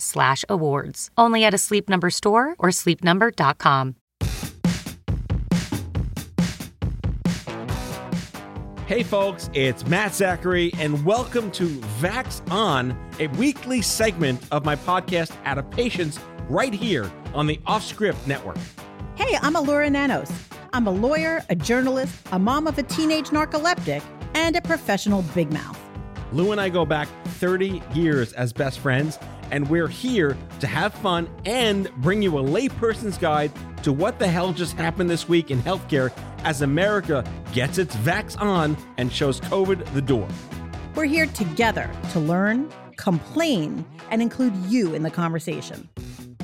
slash awards. Only at a Sleep Number store or sleepnumber.com. Hey folks, it's Matt Zachary, and welcome to Vax On, a weekly segment of my podcast Out of Patients, right here on the Offscript Network. Hey, I'm Elura Nanos. I'm a lawyer, a journalist, a mom of a teenage narcoleptic, and a professional big mouth. Lou and I go back 30 years as best friends, and we're here to have fun and bring you a layperson's guide to what the hell just happened this week in healthcare as America gets its vax on and shows COVID the door. We're here together to learn, complain, and include you in the conversation.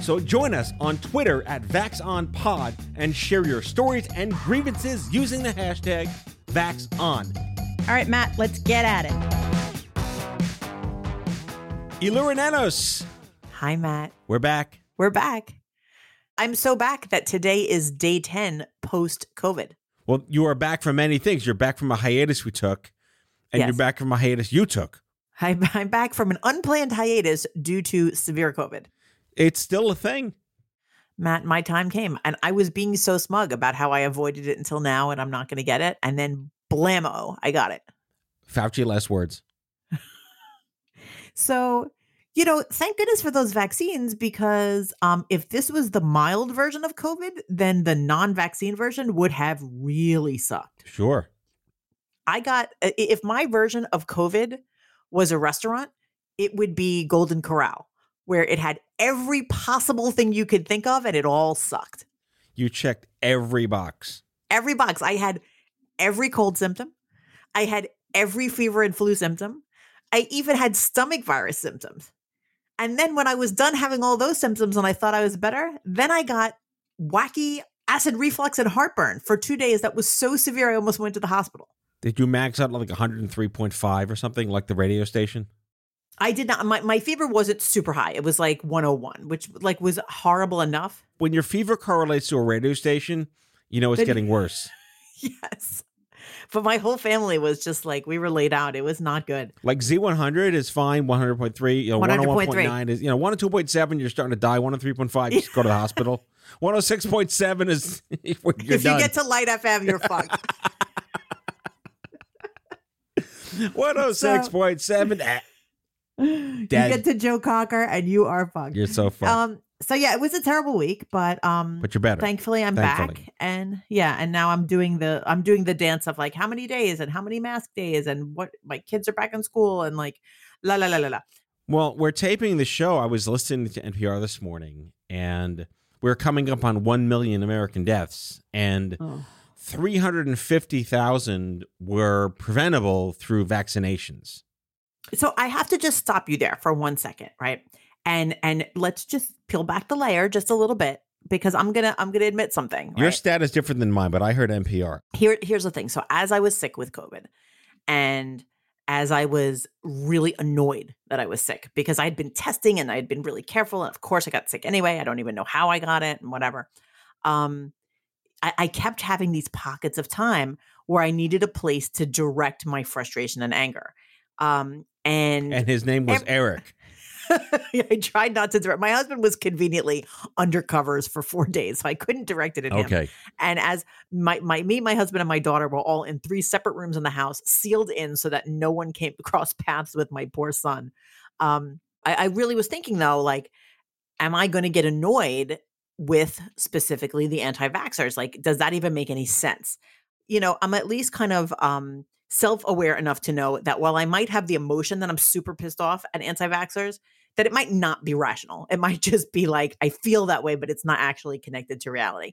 So join us on Twitter at VaxOnPod and share your stories and grievances using the hashtag VaxOn. All right, Matt, let's get at it. Elura Nanos. Hi, Matt. We're back. We're back. I'm so back that today is day 10 post COVID. Well, you are back from many things. You're back from a hiatus we took, and Yes. you're back from a hiatus you took. I'm, I'm back from an unplanned hiatus due to severe COVID. It's still a thing. Matt, my time came and I was being so smug about how I avoided it until now and I'm not going to get it. And then blammo, I got it. Fauci, last words. So, you know, thank goodness for those vaccines because um, if this was the mild version of COVID, then the non vaccine version would have really sucked. Sure. I got, if my version of COVID was a restaurant, it would be Golden Corral, where it had every possible thing you could think of and it all sucked. You checked every box. Every box. I had every cold symptom, I had every fever and flu symptom, I even had stomach virus symptoms. And then when I was done having all those symptoms and I thought I was better, then I got wacky acid reflux and heartburn for two days. That was so severe, I almost went to the hospital. Did you max out like 103.5 or something like the radio station? I did not. My, my fever wasn't super high. It was like 101, which like was horrible enough. When your fever correlates to a radio station, you know it's Then- getting worse. Yes. But my whole family was just like, we were laid out. It was not good. Like Z100 is fine, 100.3, you know, 101.9 is, you know, 102.7, you're starting to die, 103.5, just go to the hospital. 106.7 is if done. you get to light FM, you're fucked. 106.7. eh, you get to Joe Cocker and you are fucked. You're so fun. Um, so yeah, it was a terrible week, but um but you're better. thankfully I'm Thankfully. back and yeah, and now I'm doing the I'm doing the dance of like how many days and how many mask days and what my kids are back in school and like la la la la la. Well, we're taping the show. I was listening to NPR this morning, and we're coming up on 1 million American deaths, and Oh. 350,000 were preventable through vaccinations. So I have to just stop you there for one second, right? And and let's just peel back the layer just a little bit because I'm gonna I'm gonna admit something. Your right? stat is different than mine, but I heard NPR. Here here's the thing. So as I was sick with COVID, and as I was really annoyed that I was sick because I had been testing and I had been really careful, and of course I got sick anyway. I don't even know how I got it and whatever. Um, I, I kept having these pockets of time where I needed a place to direct my frustration and anger. Um, and And his name was Ev- Eric. I tried not to direct. My husband was conveniently undercovers for four days, so I couldn't direct it at him. And as my my me, my husband, and my daughter were all in three separate rooms in the house, sealed in so that no one came across paths with my poor son. Um, I, I really was thinking though, like, am I going to get annoyed with specifically the anti-vaxxers? Like, does that even make any sense? You know, I'm at least kind of um self-aware enough to know that while I might have the emotion that I'm super pissed off at anti-vaxxers, that it might not be rational. It might just be like I feel that way, but it's not actually connected to reality.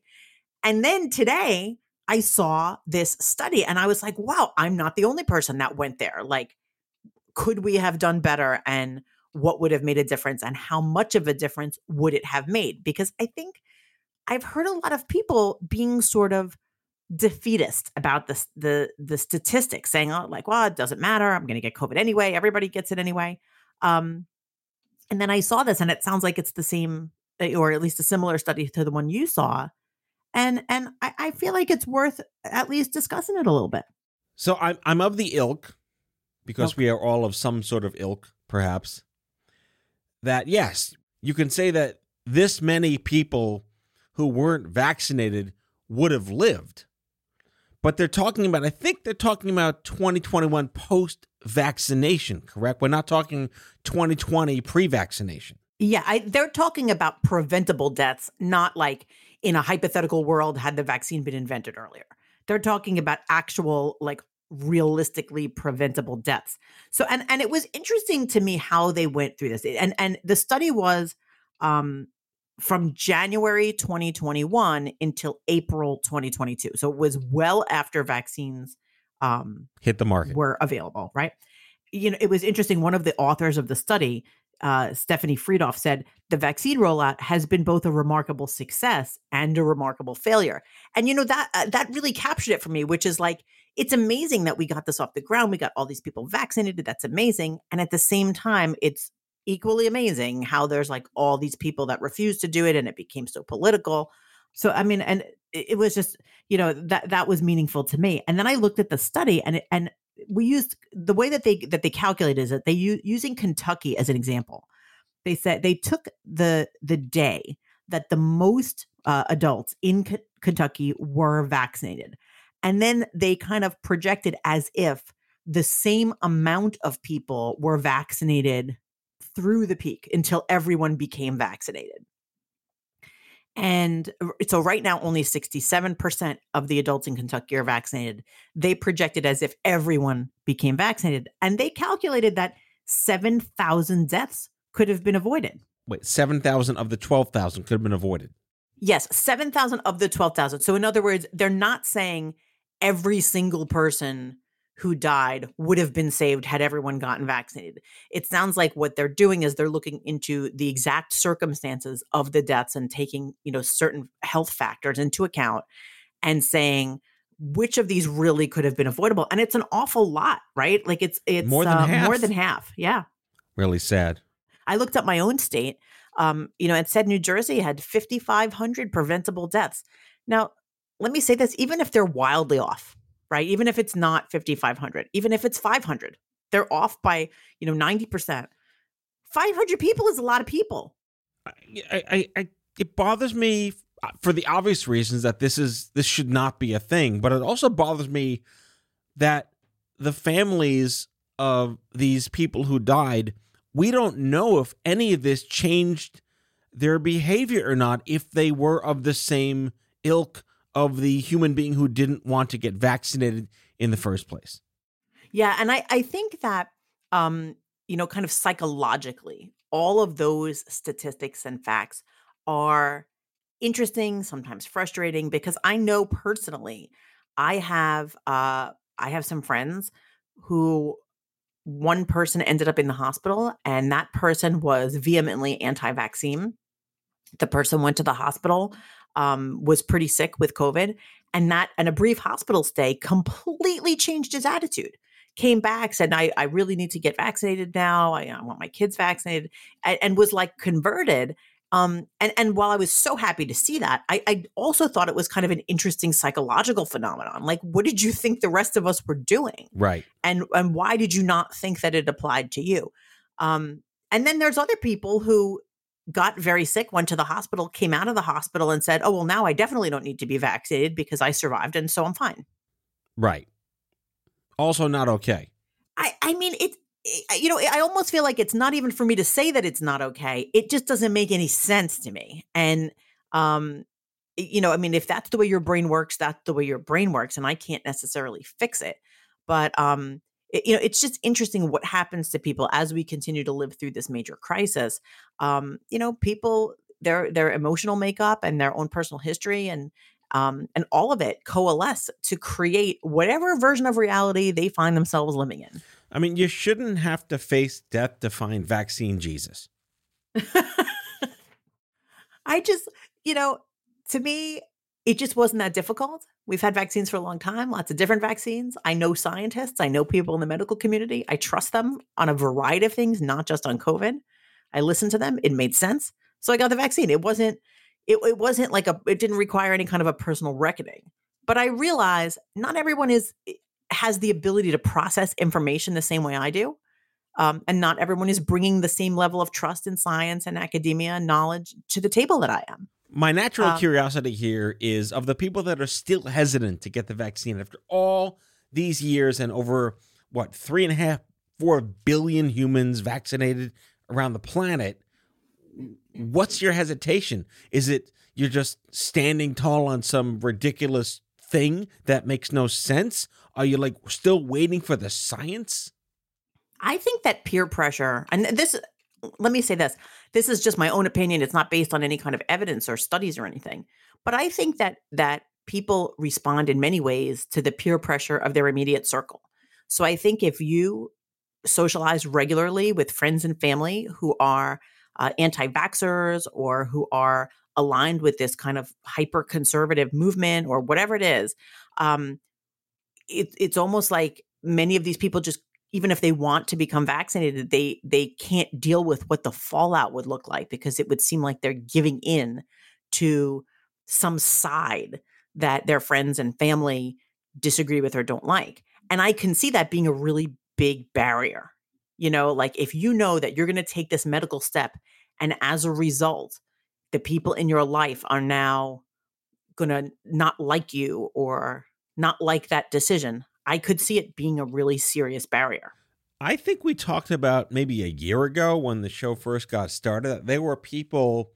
And then today I saw this study and I was like, wow, I'm not the only person that went there. Like, could we have done better? And what would have made a difference? And how much of a difference would it have made? Because I think I've heard a lot of people being sort of defeatist about the the the statistics, saying, "Oh, like, well, it doesn't matter. I'm going to get COVID anyway. Everybody gets it anyway." Um, and then I saw this, and it sounds like it's the same, eh, or at least a similar study to the one you saw. And and I, I feel like it's worth at least discussing it a little bit. So I'm I'm of the ilk, because okay. we are all of some sort of ilk, perhaps. That yes, you can say that this many people who weren't vaccinated would have lived. But they're talking about, I think they're talking about 2021 post vaccination, correct? We're not talking 2020 pre vaccination. Yeah, I, they're talking about preventable deaths, not like in a hypothetical world had the vaccine been invented earlier. They're talking about actual, like, realistically preventable deaths. So, and and it was interesting to me how they went through this. And and the study was um from January 2021 until April 2022. So it was well after vaccines um, hit the market were available, right? You know, it was interesting. One of the authors of the study, uh, Stephanie Friedhoff, said the vaccine rollout has been both a remarkable success and a remarkable failure. And you know that uh, that really captured it for me, which is like it's amazing that we got this off the ground. We got all these people vaccinated. That's amazing. And at the same time, it's equally amazing how there's like all these people that refused to do it and it became so political. So I mean and it was just, you know, that that was meaningful to me. And then I looked at the study and it, and we used the way that they that they calculated is that they u- using Kentucky as an example. They said they took the the day that the most uh, adults in K- Kentucky were vaccinated. And then they kind of projected as if the same amount of people were vaccinated through the peak until everyone became vaccinated. And so right now, only 67% of the adults in Kentucky are vaccinated. They projected as if everyone became vaccinated. And they calculated that 7,000 deaths could have been avoided. Wait, 7,000 of the 12,000 could have been avoided. Yes, 7,000 of the 12,000. So, in other words, they're not saying every single person who died would have been saved had everyone gotten vaccinated. It sounds like what they're doing is they're looking into the exact circumstances of the deaths and taking, you know, certain health factors into account and saying which of these really could have been avoidable. And it's an awful lot, right? Like it's it's more than, uh, half. more than half. Yeah. Really sad. I looked up my own state. Um, you know, it said New Jersey had 5,500 preventable deaths. Now, let me say this even if they're wildly off, right? Even if it's not 5,500, even if it's 500, they're off by, you know, 90%. 500 people is a lot of people. I, I, I, it bothers me uh, for the obvious reasons that this is, this should not be a thing, but it also bothers me that the families of these people who died, we don't know if any of this changed their behavior or not, if they were of the same ilk of the human being who didn't want to get vaccinated in the first place. Yeah, and I I think that um you know kind of psychologically all of those statistics and facts are interesting, sometimes frustrating because I know personally I have uh I have some friends who one person ended up in the hospital and that person was vehemently anti-vaccine. The person went to the hospital um, was pretty sick with COVID, and that and a brief hospital stay completely changed his attitude. Came back, said, "I, I really need to get vaccinated now. I, I want my kids vaccinated," and, and was like converted. Um, and and while I was so happy to see that, I, I also thought it was kind of an interesting psychological phenomenon. Like, what did you think the rest of us were doing? Right. And and why did you not think that it applied to you? Um, and then there's other people who got very sick, went to the hospital, came out of the hospital and said, "Oh, well now I definitely don't need to be vaccinated because I survived and so I'm fine." Right. Also not okay. I I mean it you know, I almost feel like it's not even for me to say that it's not okay. It just doesn't make any sense to me. And, um, you know, I mean, if that's the way your brain works, that's the way your brain works, and I can't necessarily fix it. But, um, it, you know, it's just interesting what happens to people as we continue to live through this major crisis. Um, you know, people their their emotional makeup and their own personal history and um, and all of it coalesce to create whatever version of reality they find themselves living in. I mean, you shouldn't have to face death to find vaccine Jesus. I just, you know, to me, it just wasn't that difficult. We've had vaccines for a long time, lots of different vaccines. I know scientists, I know people in the medical community. I trust them on a variety of things, not just on COVID. I listened to them, it made sense. So I got the vaccine. It wasn't it, it wasn't like a it didn't require any kind of a personal reckoning. But I realize not everyone is eh, has the ability to process information the same way I do. Um, and not everyone is bringing the same level of trust in science and academia and knowledge to the table that I am. My natural um, curiosity here is of the people that are still hesitant to get the vaccine after all these years and over what three and a half, four billion humans vaccinated around the planet what's your hesitation? Is it you're just standing tall on some ridiculous thing that makes no sense? Are you like still waiting for the science? I think that peer pressure, and this, let me say this this is just my own opinion. It's not based on any kind of evidence or studies or anything. But I think that that people respond in many ways to the peer pressure of their immediate circle. So I think if you socialize regularly with friends and family who are uh, anti vaxxers or who are aligned with this kind of hyper conservative movement or whatever it is, um, it, it's almost like many of these people just even if they want to become vaccinated they they can't deal with what the fallout would look like because it would seem like they're giving in to some side that their friends and family disagree with or don't like. And i can see that being a really big barrier you know, like if you know that you're going to take this medical step and as a result, the people in your life are now going to not like you or not like that decision, I could see it being a really serious barrier. I think we talked about maybe a year ago when the show first got started that there were people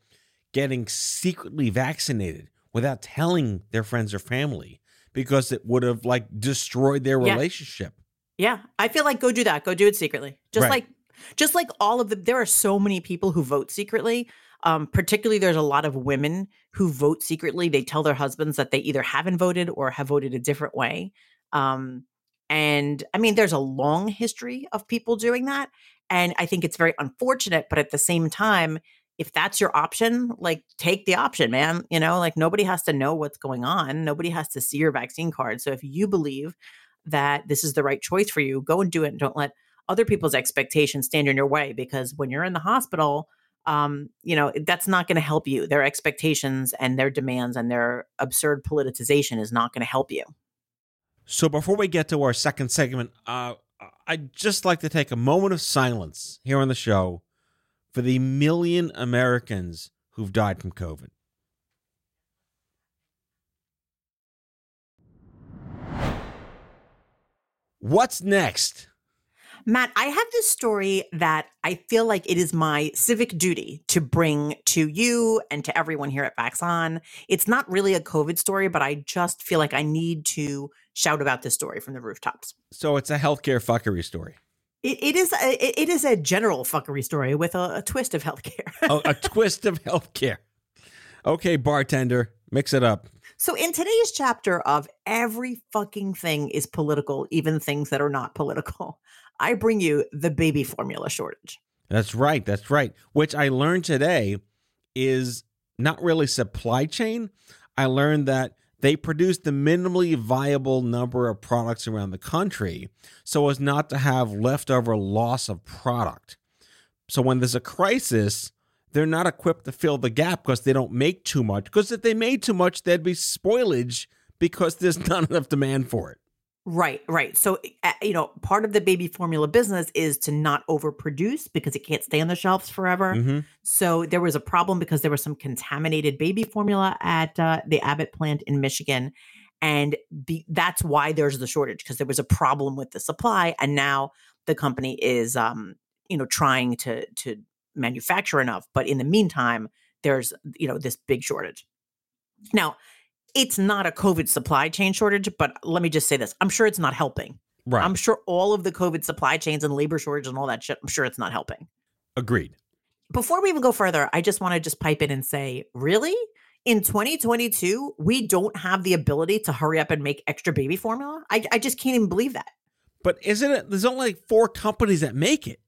getting secretly vaccinated without telling their friends or family because it would have like destroyed their yeah. relationship. Yeah, I feel like go do that. Go do it secretly. Just right. like just like all of the there are so many people who vote secretly. Um, particularly there's a lot of women who vote secretly. They tell their husbands that they either haven't voted or have voted a different way. Um, and I mean, there's a long history of people doing that. And I think it's very unfortunate, but at the same time, if that's your option, like take the option, man. You know, like nobody has to know what's going on. Nobody has to see your vaccine card. So if you believe that this is the right choice for you, go and do it don't let other people's expectations stand in your way because when you're in the hospital, um, you know, that's not going to help you. Their expectations and their demands and their absurd politicization is not going to help you. So before we get to our second segment, uh, I'd just like to take a moment of silence here on the show for the million Americans who've died from COVID. What's next? Matt, I have this story that I feel like it is my civic duty to bring to you and to everyone here at Vax On. It's not really a COVID story, but I just feel like I need to shout about this story from the rooftops. So it's a healthcare fuckery story. It, it is a, it is a general fuckery story with a, a twist of healthcare. oh, a twist of healthcare. Okay, bartender, mix it up. So, in today's chapter of every fucking thing is political, even things that are not political, I bring you the baby formula shortage. That's right. That's right. Which I learned today is not really supply chain. I learned that they produce the minimally viable number of products around the country so as not to have leftover loss of product. So when there's a crisis, they're not equipped to fill the gap because they don't make too much. Because if they made too much, there'd be spoilage because there's not enough demand for it. Right, right. So, uh, you know, part of the baby formula business is to not overproduce because it can't stay on the shelves forever. Mm-hmm. So, there was a problem because there was some contaminated baby formula at uh, the Abbott plant in Michigan. And be, that's why there's the shortage because there was a problem with the supply. And now the company is um you know trying to to manufacture enough but in the meantime there's you know this big shortage now it's not a covid supply chain shortage but let me just say this i'm sure it's not helping Right. i'm sure all of the covid supply chains and labor shortage and all that shit i'm sure it's not helping Agreed. before we even go further i just want to just pipe in and say really in 2022 we don't have the ability to hurry up and make extra baby formula i, I just can't even believe that But isn't it? There's only like four companies that make it.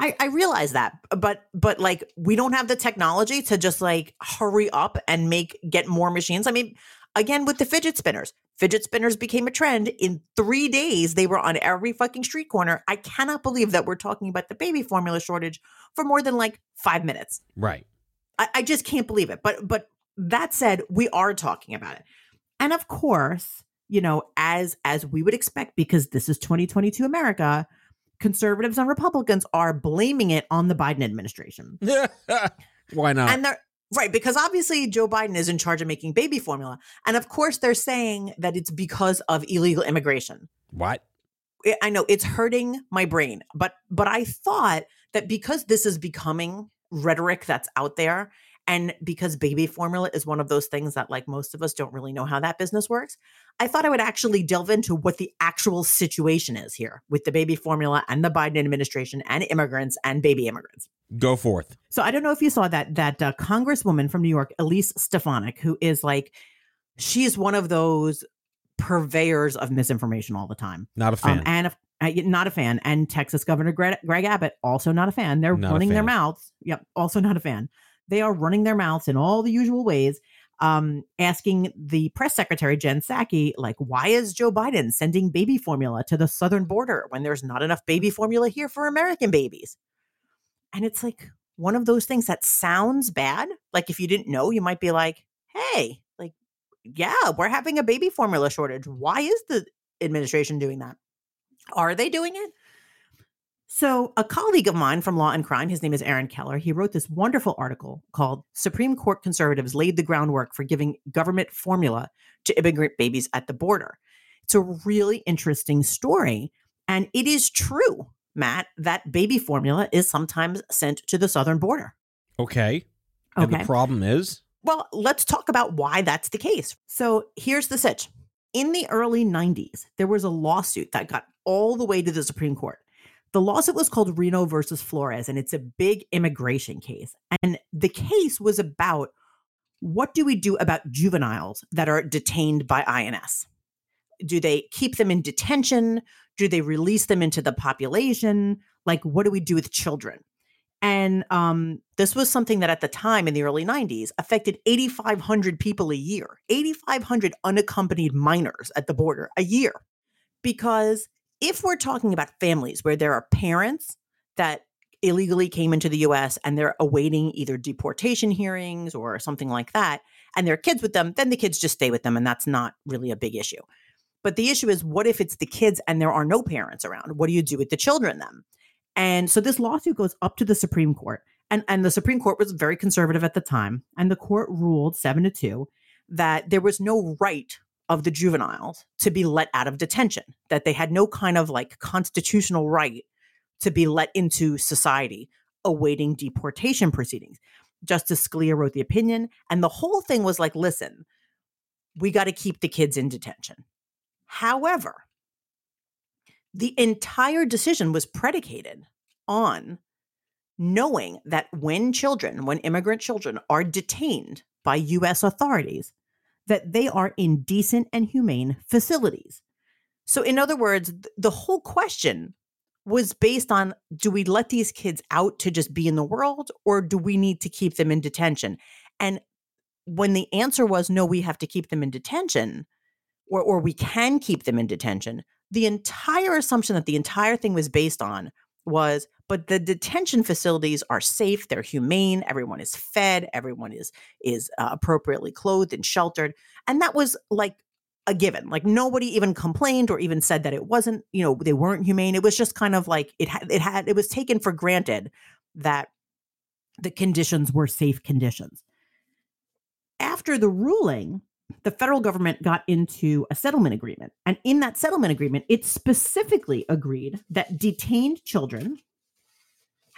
I, I realize that, but but like we don't have the technology to just like hurry up and make get more machines. I mean, again with the fidget spinners, fidget spinners became a trend. In three days, they were on every fucking street corner. I cannot believe that we're talking about the baby formula shortage for more than like five minutes. Right. I, I just can't believe it. But but that said, we are talking about it, and of course, you know, as as we would expect, because this is 2022 America, conservatives and Republicans are blaming it on the Biden administration, Why not? and they're right because obviously Joe Biden is in charge of making baby formula, and of course they're saying that it's because of illegal immigration. what? I- know it's hurting my brain, but but I thought that because this is becoming rhetoric that's out there and because baby formula is one of those things that like most of us don't really know how that business works, I thought I would actually delve into what the actual situation is here with the baby formula and the Biden administration and immigrants and baby immigrants. Go forth. So I don't know if you saw that that uh, congresswoman from New York, Elise Stefanik, who is like she's one of those purveyors of misinformation all the time. Not a fan. Um, and if, uh, not a fan. And Texas Governor Greg, Greg Abbott, also not a fan. They're Not running their mouths. Yep, also not a fan. They are running their mouths in all the usual ways, um, asking the press secretary, Jen Psaki, like, why is Joe Biden sending baby formula to the southern border when there's not enough baby formula here for American babies? And it's like one of those things that sounds bad. Like, if you didn't know, you might be like, hey, like, yeah, we're having a baby formula shortage. Why is the administration doing that? Are they doing it? So, a colleague of mine from Law and Crime, his name is Aaron Keller, he wrote this wonderful article called Supreme Court Conservatives Laid the Groundwork for Giving Government Formula to Immigrant Babies at the Border. It's a really interesting story. And it is true, Matt, that baby formula is sometimes sent to the southern border. okay. And Okay. the problem is? Well, let's talk about why that's the case. So here's the sitch. In the early 90s, there was a lawsuit that got all the way to the Supreme Court. The lawsuit was called Reno versus Flores, and it's a big immigration case. And the case was about what do we do about juveniles that are detained by INS? Do they keep them in detention? Do they release them into the population? Like, what do we do with children? And um, this was something that at the time in the early 90s affected 8,500 people a year, 8,500 unaccompanied minors at the border a year. Because if we're talking about families where there are parents that illegally came into the US and they're awaiting either deportation hearings or something like that, and their kids with them, then the kids just stay with them, and that's not really a big issue. But the issue is, what if it's the kids and there are no parents around? What do you do with the children then? And so this lawsuit goes up to the Supreme Court. And, and the Supreme Court was very conservative at the time. And the court ruled seven to two that there was no right of the juveniles to be let out of detention, that they had no kind of like constitutional right to be let into society awaiting deportation proceedings. Justice Scalia wrote the opinion, and the whole thing was like, listen, we got to keep the kids in detention. However, the entire decision was predicated on knowing that when children, when immigrant children are detained by US authorities, that they are in decent and humane facilities. So, in other words, the whole question was based on do we let these kids out to just be in the world or do we need to keep them in detention? And when the answer was no, we have to keep them in detention or, or we can keep them in detention, the entire assumption that the entire thing was based on was but the detention facilities are safe they're humane everyone is fed everyone is is uh, appropriately clothed and sheltered and that was like a given like nobody even complained or even said that it wasn't you know they weren't humane it was just kind of like it had it had it was taken for granted that the conditions were safe conditions. After the ruling the federal government got into a settlement agreement. And in that settlement agreement, it specifically agreed that detained children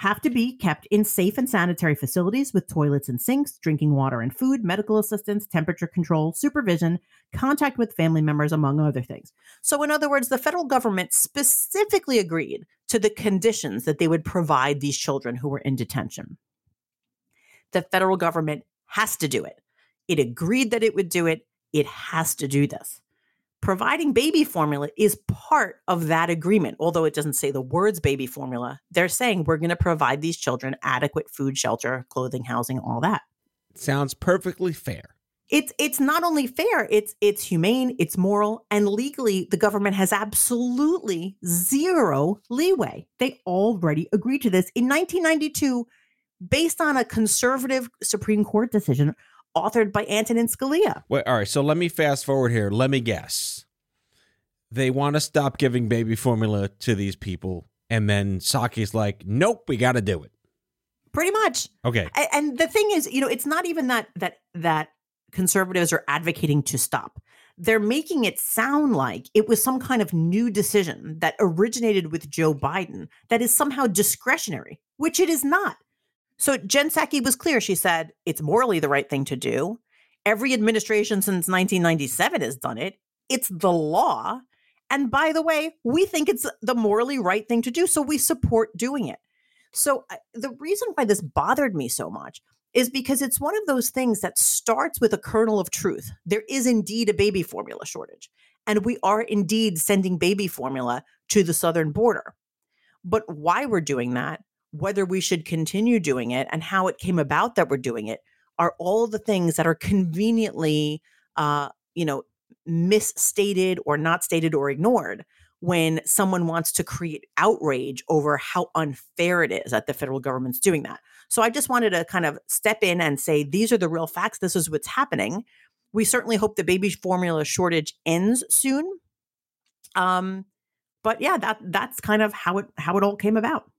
have to be kept in safe and sanitary facilities with toilets and sinks, drinking water and food, medical assistance, temperature control, supervision, contact with family members, among other things. So, in other words, the federal government specifically agreed to the conditions that they would provide these children who were in detention. The federal government has to do it. It agreed that it would do it. It has to do this providing baby formula is part of that agreement. Although it doesn't say the words baby formula, they're saying we're going to provide these children adequate food, shelter, clothing, housing, all that. Sounds perfectly fair. It's it's not only fair, it's it's humane, it's moral, and legally the government has absolutely zero leeway. They already agreed to this in 1992 based on a conservative Supreme Court decision authored by Antonin Scalia. Wait, all right, so let me fast forward here. Let me guess. They want to stop giving baby formula to these people, and then Psaki's like, "Nope, we got to do it." Pretty much. Okay. And the thing is, you know, it's not even that that that conservatives are advocating to stop. They're making it sound like it was some kind of new decision that originated with Joe Biden that is somehow discretionary, which it is not. So Jen Psaki was clear. She said it's morally the right thing to do. Every administration since 1997 has done it. It's the law. And by the way, we think it's the morally right thing to do. So we support doing it. So uh, the reason why this bothered me so much is because it's one of those things that starts with a kernel of truth. There is indeed a baby formula shortage, and we are indeed sending baby formula to the southern border. But why we're doing that whether we should continue doing it and how it came about that we're doing it are all the things that are conveniently uh, you know misstated or not stated or ignored when someone wants to create outrage over how unfair it is that the federal government's doing that. So I just wanted to kind of step in and say these are the real facts. This is what's happening. We certainly hope the baby formula shortage ends soon. Um, but yeah, that that's kind of how it how it all came about.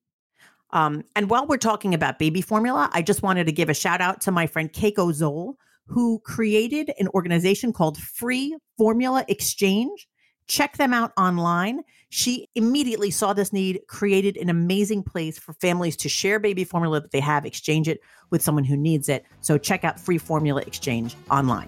Um, and while we're talking about baby formula, I just wanted to give a shout out to my friend Keiko Zoll, who created an organization called Free Formula Exchange. Check them out online. She immediately saw this need, created an amazing place for families to share baby formula that they have, exchange it with someone who needs it. So check out Free Formula Exchange online.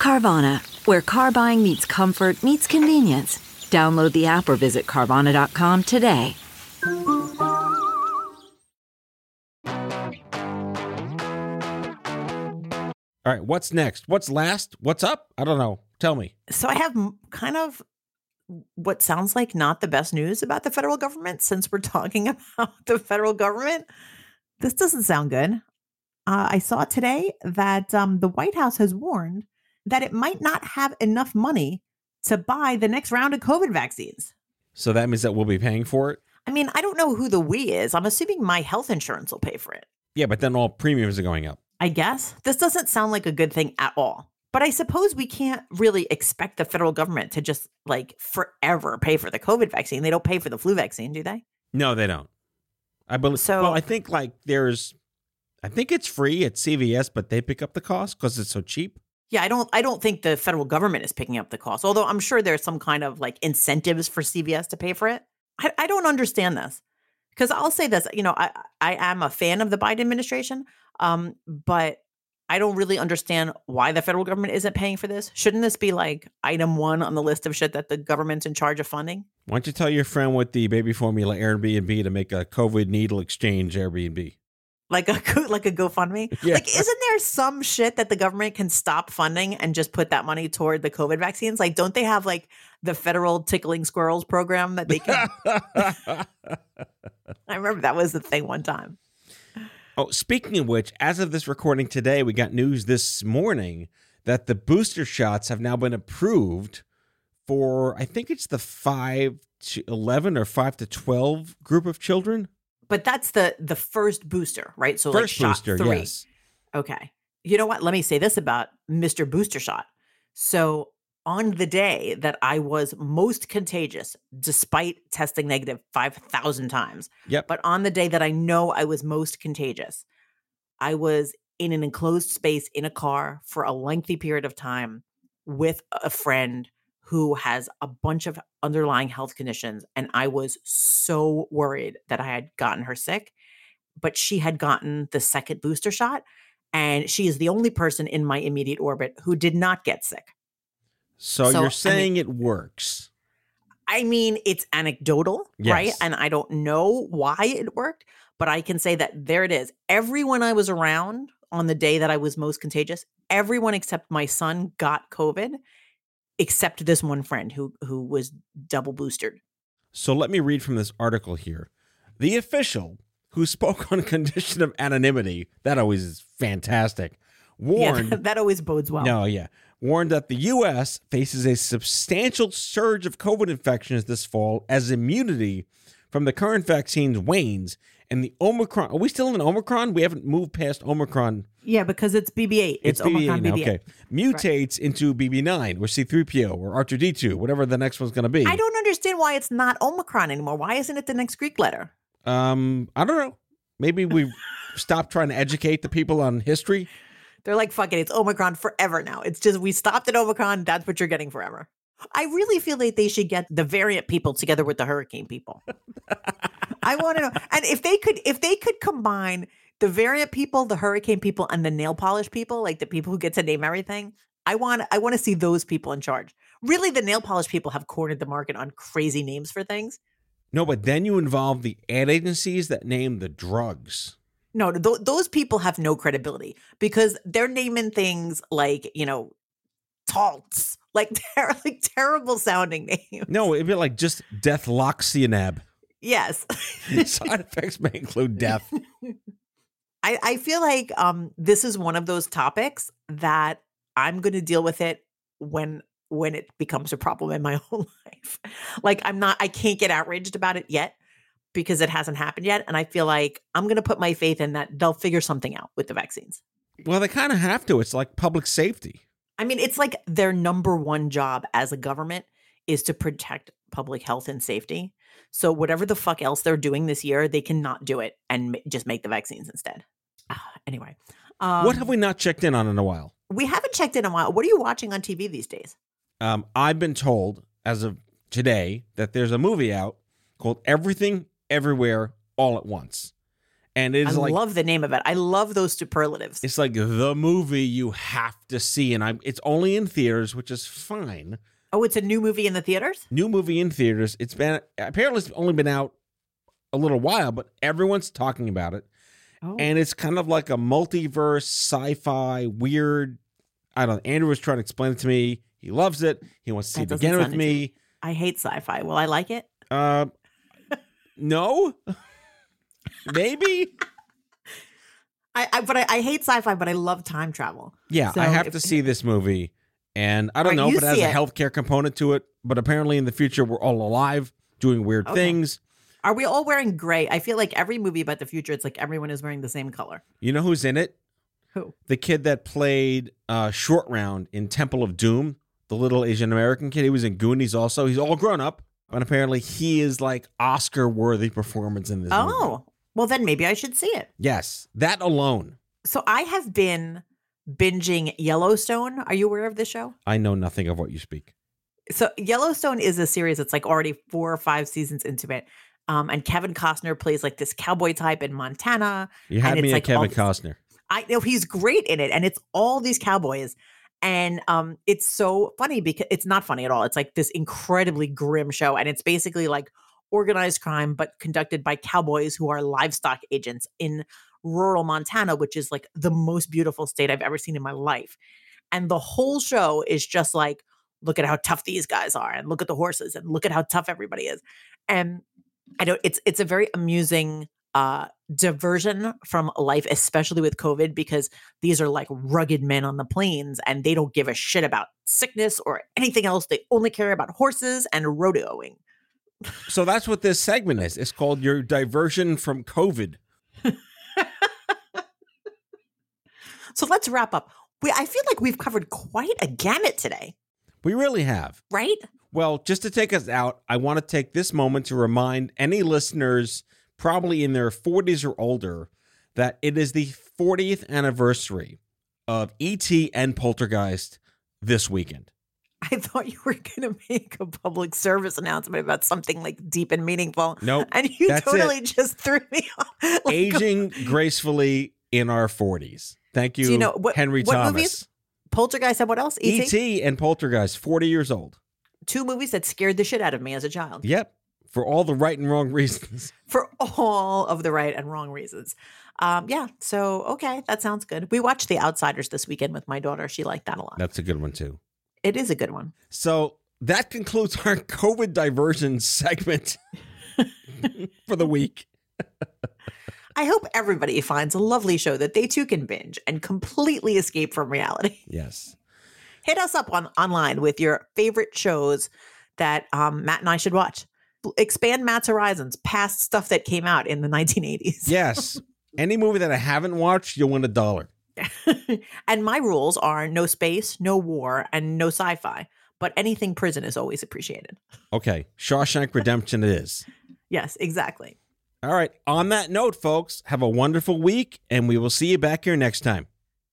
Carvana, where car buying meets comfort, meets convenience. Download the app or visit Carvana.com today. All right, what's next? What's last? What's up? I don't know. Tell me. So I have kind of what sounds like not the best news about the federal government since we're talking about the federal government. This doesn't sound good. Uh, I saw today that um, the White House has warned that it might not have enough money to buy the next round of COVID vaccines. So that means that we'll be paying for it. I mean, I don't know who the we is. I'm assuming my health insurance will pay for it. Yeah, but then all premiums are going up. I guess. This doesn't sound like a good thing at all. But I suppose we can't really expect the federal government to just like forever pay for the COVID vaccine. They don't pay for the flu vaccine, do they? No, they don't. I believe. So- well, I think like there's, I think it's free at CVS, but they pick up the cost because it's so cheap. Yeah, I don't I don't think the federal government is picking up the cost. Although I'm sure there's some kind of like incentives for CVS to pay for it. I, I don't understand this. Because I'll say this, you know, I I am a fan of the Biden administration, um, but I don't really understand why the federal government isn't paying for this. Shouldn't this be like item one on the list of shit that the government's in charge of funding? Why don't you tell your friend with the baby formula Airbnb to make a COVID needle exchange Airbnb? Like a like a GoFundMe? Yeah. Like, isn't there some shit that the government can stop funding and just put that money toward the COVID vaccines? Like, don't they have like the federal tickling squirrels program that they can? I remember that was the thing one time. oh, speaking of which, as of this recording today, we got news this morning that the booster shots have now been approved for, I think it's the five to 11 or five to 12 group of children. But that's the the first booster, right? So First like shot booster, three. yes. Okay. You know what? Let me say this about Mr. Booster Shot. So, on the day that I was most contagious, despite testing negative 5,000 times, Yep. but on the day that I know I was most contagious, I was in an enclosed space in a car for a lengthy period of time with a friend who has a bunch of underlying health conditions. And I was so worried that I had gotten her sick, but she had gotten the second booster shot. And she is the only person in my immediate orbit who did not get sick. So, So, you're mean- saying it works. I mean, it's anecdotal, right? And I don't know why it worked, but I can say that there it is. Everyone I was around on the day that I was most contagious, everyone except my son got COVID, except this one friend who who was double boosted. So let me read from this article here. The official who spoke on condition of anonymity, that always is fantastic, warned Yeah, that always bodes well. No, yeah. Warned that the U.S. faces a substantial surge of COVID infections this fall as immunity from the current vaccines wanes and the Omicron. Are we still in Omicron? We haven't moved past Omicron. Yeah, because it's BB8. It's, BB8 Omicron now, BB8. Okay. Mutates into BB9 or C3PO or R2D2, whatever the next one's going to be. I don't understand why it's not Omicron anymore. Why isn't it the next Greek letter? Um, I don't know. Maybe we stopped trying to educate the people on history. They're like, fuck it, it's Omicron forever now. It's just we stopped at Omicron. That's what you're getting forever. I really feel like they should get the variant people together with the hurricane people. I want to know. And if they could, if they could combine the variant people, the hurricane people, and the nail polish people, like the people who get to name everything, I want I want to see those people in charge. Really, the nail polish people have cornered the market on crazy names for things. No, but then you involve the ad agencies that name the drugs. No, th- those people have no credibility because they're naming things like, you know, Taltz, like, ter- like terrible sounding names. No, it'd be like just deathloxionab. Yes. Side effects may include death. I, I feel like um, this is one of those topics that I'm going to deal with it when when it becomes a problem in my own life. Like I'm not I can't get outraged about it yet because it hasn't happened yet and I feel like I'm going to put my faith in that they'll figure something out with the vaccines. Well, they kind of have to. It's like public safety. I mean, it's like their number one job as a government is to protect public health and safety. So whatever the fuck else they're doing this year, they cannot do it and ma- just make the vaccines instead. Ah, anyway, um, what have we not checked in on in a while? We haven't checked in a while. What are you watching on TV these days? Um, I've been told as of today that there's a movie out called Everything Everywhere All at Once. And it I like love the name of it. I love those superlatives. it's like the movie you have to see and I it's only in theaters, which is fine. Oh, it's a new movie in the theaters? New movie in theaters. It's been apparently it's only been out a little while, but everyone's talking about it. Oh. and it's kind of like a multiverse sci-fi weird i don't know andrew was trying to explain it to me he loves it he wants to see That it again with me I hate sci-fi. Will I like it? uh, no maybe I, I but I, I hate sci-fi, but I love time travel. yeah So i have if- to see this movie and i don't know if it has see a healthcare component to it but apparently in the future we're all alive doing weird Okay. things. Are we all wearing gray? I feel like every movie about the future, it's like everyone is wearing the same color. You know who's in it? Who? The kid that played uh, Short Round in Temple of Doom, the little Asian American kid. He was in Goonies also. He's all grown up, but apparently he is like Oscar worthy performance in this movie. Oh, well, then maybe I should see it. Yes, that alone. So I have been binging Yellowstone. Are you aware of this show? I know nothing of what you speak. So Yellowstone is a series that's like already four or five seasons into it. Um, and Kevin Costner plays like this cowboy type in Montana. You had And me it's at like Kevin Costner. I know he's great in it, and it's all these cowboys. And um, it's so funny because it's not funny at all. It's like this incredibly grim show, and it's basically like organized crime, but conducted by cowboys who are livestock agents in rural Montana, which is like the most beautiful state I've ever seen in my life. And the whole show is just like, look at how tough these guys are, and look at the horses, and look at how tough everybody is. And I don't. It's it's a very amusing uh diversion from life especially with covid because these are like rugged men on the plains and they don't give a shit about sickness or anything else they only care about horses and rodeoing So that's what this segment is. It's called your diversion from COVID. So let's wrap up we i feel like we've covered quite a gamut today We really have. right Well, just to take us out, I want to take this moment to remind any listeners, probably in their 40s or older, that it is the 40th anniversary of E.T. and Poltergeist this weekend. i thought you were going to make a public service announcement about something like deep and meaningful Nope. and you that's it. totally just threw me off Like, Aging gracefully in our 40s. Thank you, you know what- Henry what Thomas. movies? poltergeist and what else Et? E.T. and Poltergeist, 40 years old. two movies that scared the shit out of me as a child Yep. For all the right and wrong reasons. for all of the right and wrong reasons. Um, yeah, so okay, that sounds good. We watched The Outsiders this weekend with my daughter. She liked that a lot. That's a good one, too. It is a good one. So that concludes our COVID diversion segment for the week. I hope everybody finds a lovely show that they too can binge and completely escape from reality. Yes. Hit us up on online with your favorite shows that um, Matt and I should watch. Expand Matt's horizons past stuff that came out in the 1980s. Yes. Any movie that I haven't watched, you'll win a dollar. and my rules are no space, no war, and no sci fi. But anything prison is always appreciated. Okay. Shawshank Redemption it is. Yes, exactly. All right. On that note, folks, have a wonderful week, and we will see you back here next time.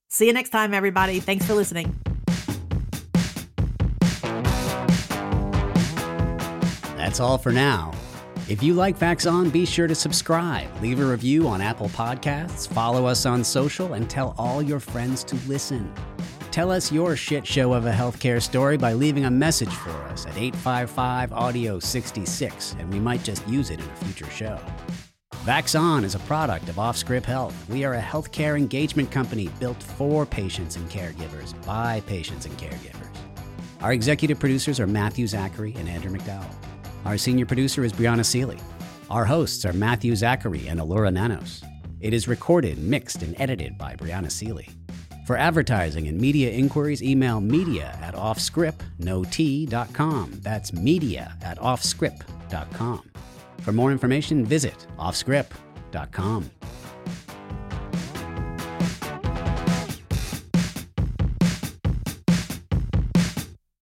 See you next time, everybody. Thanks for listening. That's all for now. If you like Facts On, be sure to subscribe, leave a review on Apple Podcasts, follow us on social, and tell all your friends to listen. Tell us your shit show of a healthcare story by leaving a message for us at 855 Audio 66, and we might just use it in a future show. Vaxon is a product of Offscript Health. We are a healthcare engagement company built for patients and caregivers by patients and caregivers. Our executive producers are Matthew Zachary and Andrew McDowell. Our senior producer is Brianna Seely. Our hosts are Matthew Zachary and Elura Nanos. It is recorded, mixed, and edited by Brianna Seeley. For advertising and media inquiries, email media at offscript.com. That's media at offscript.com. For more information, visit offscript.com.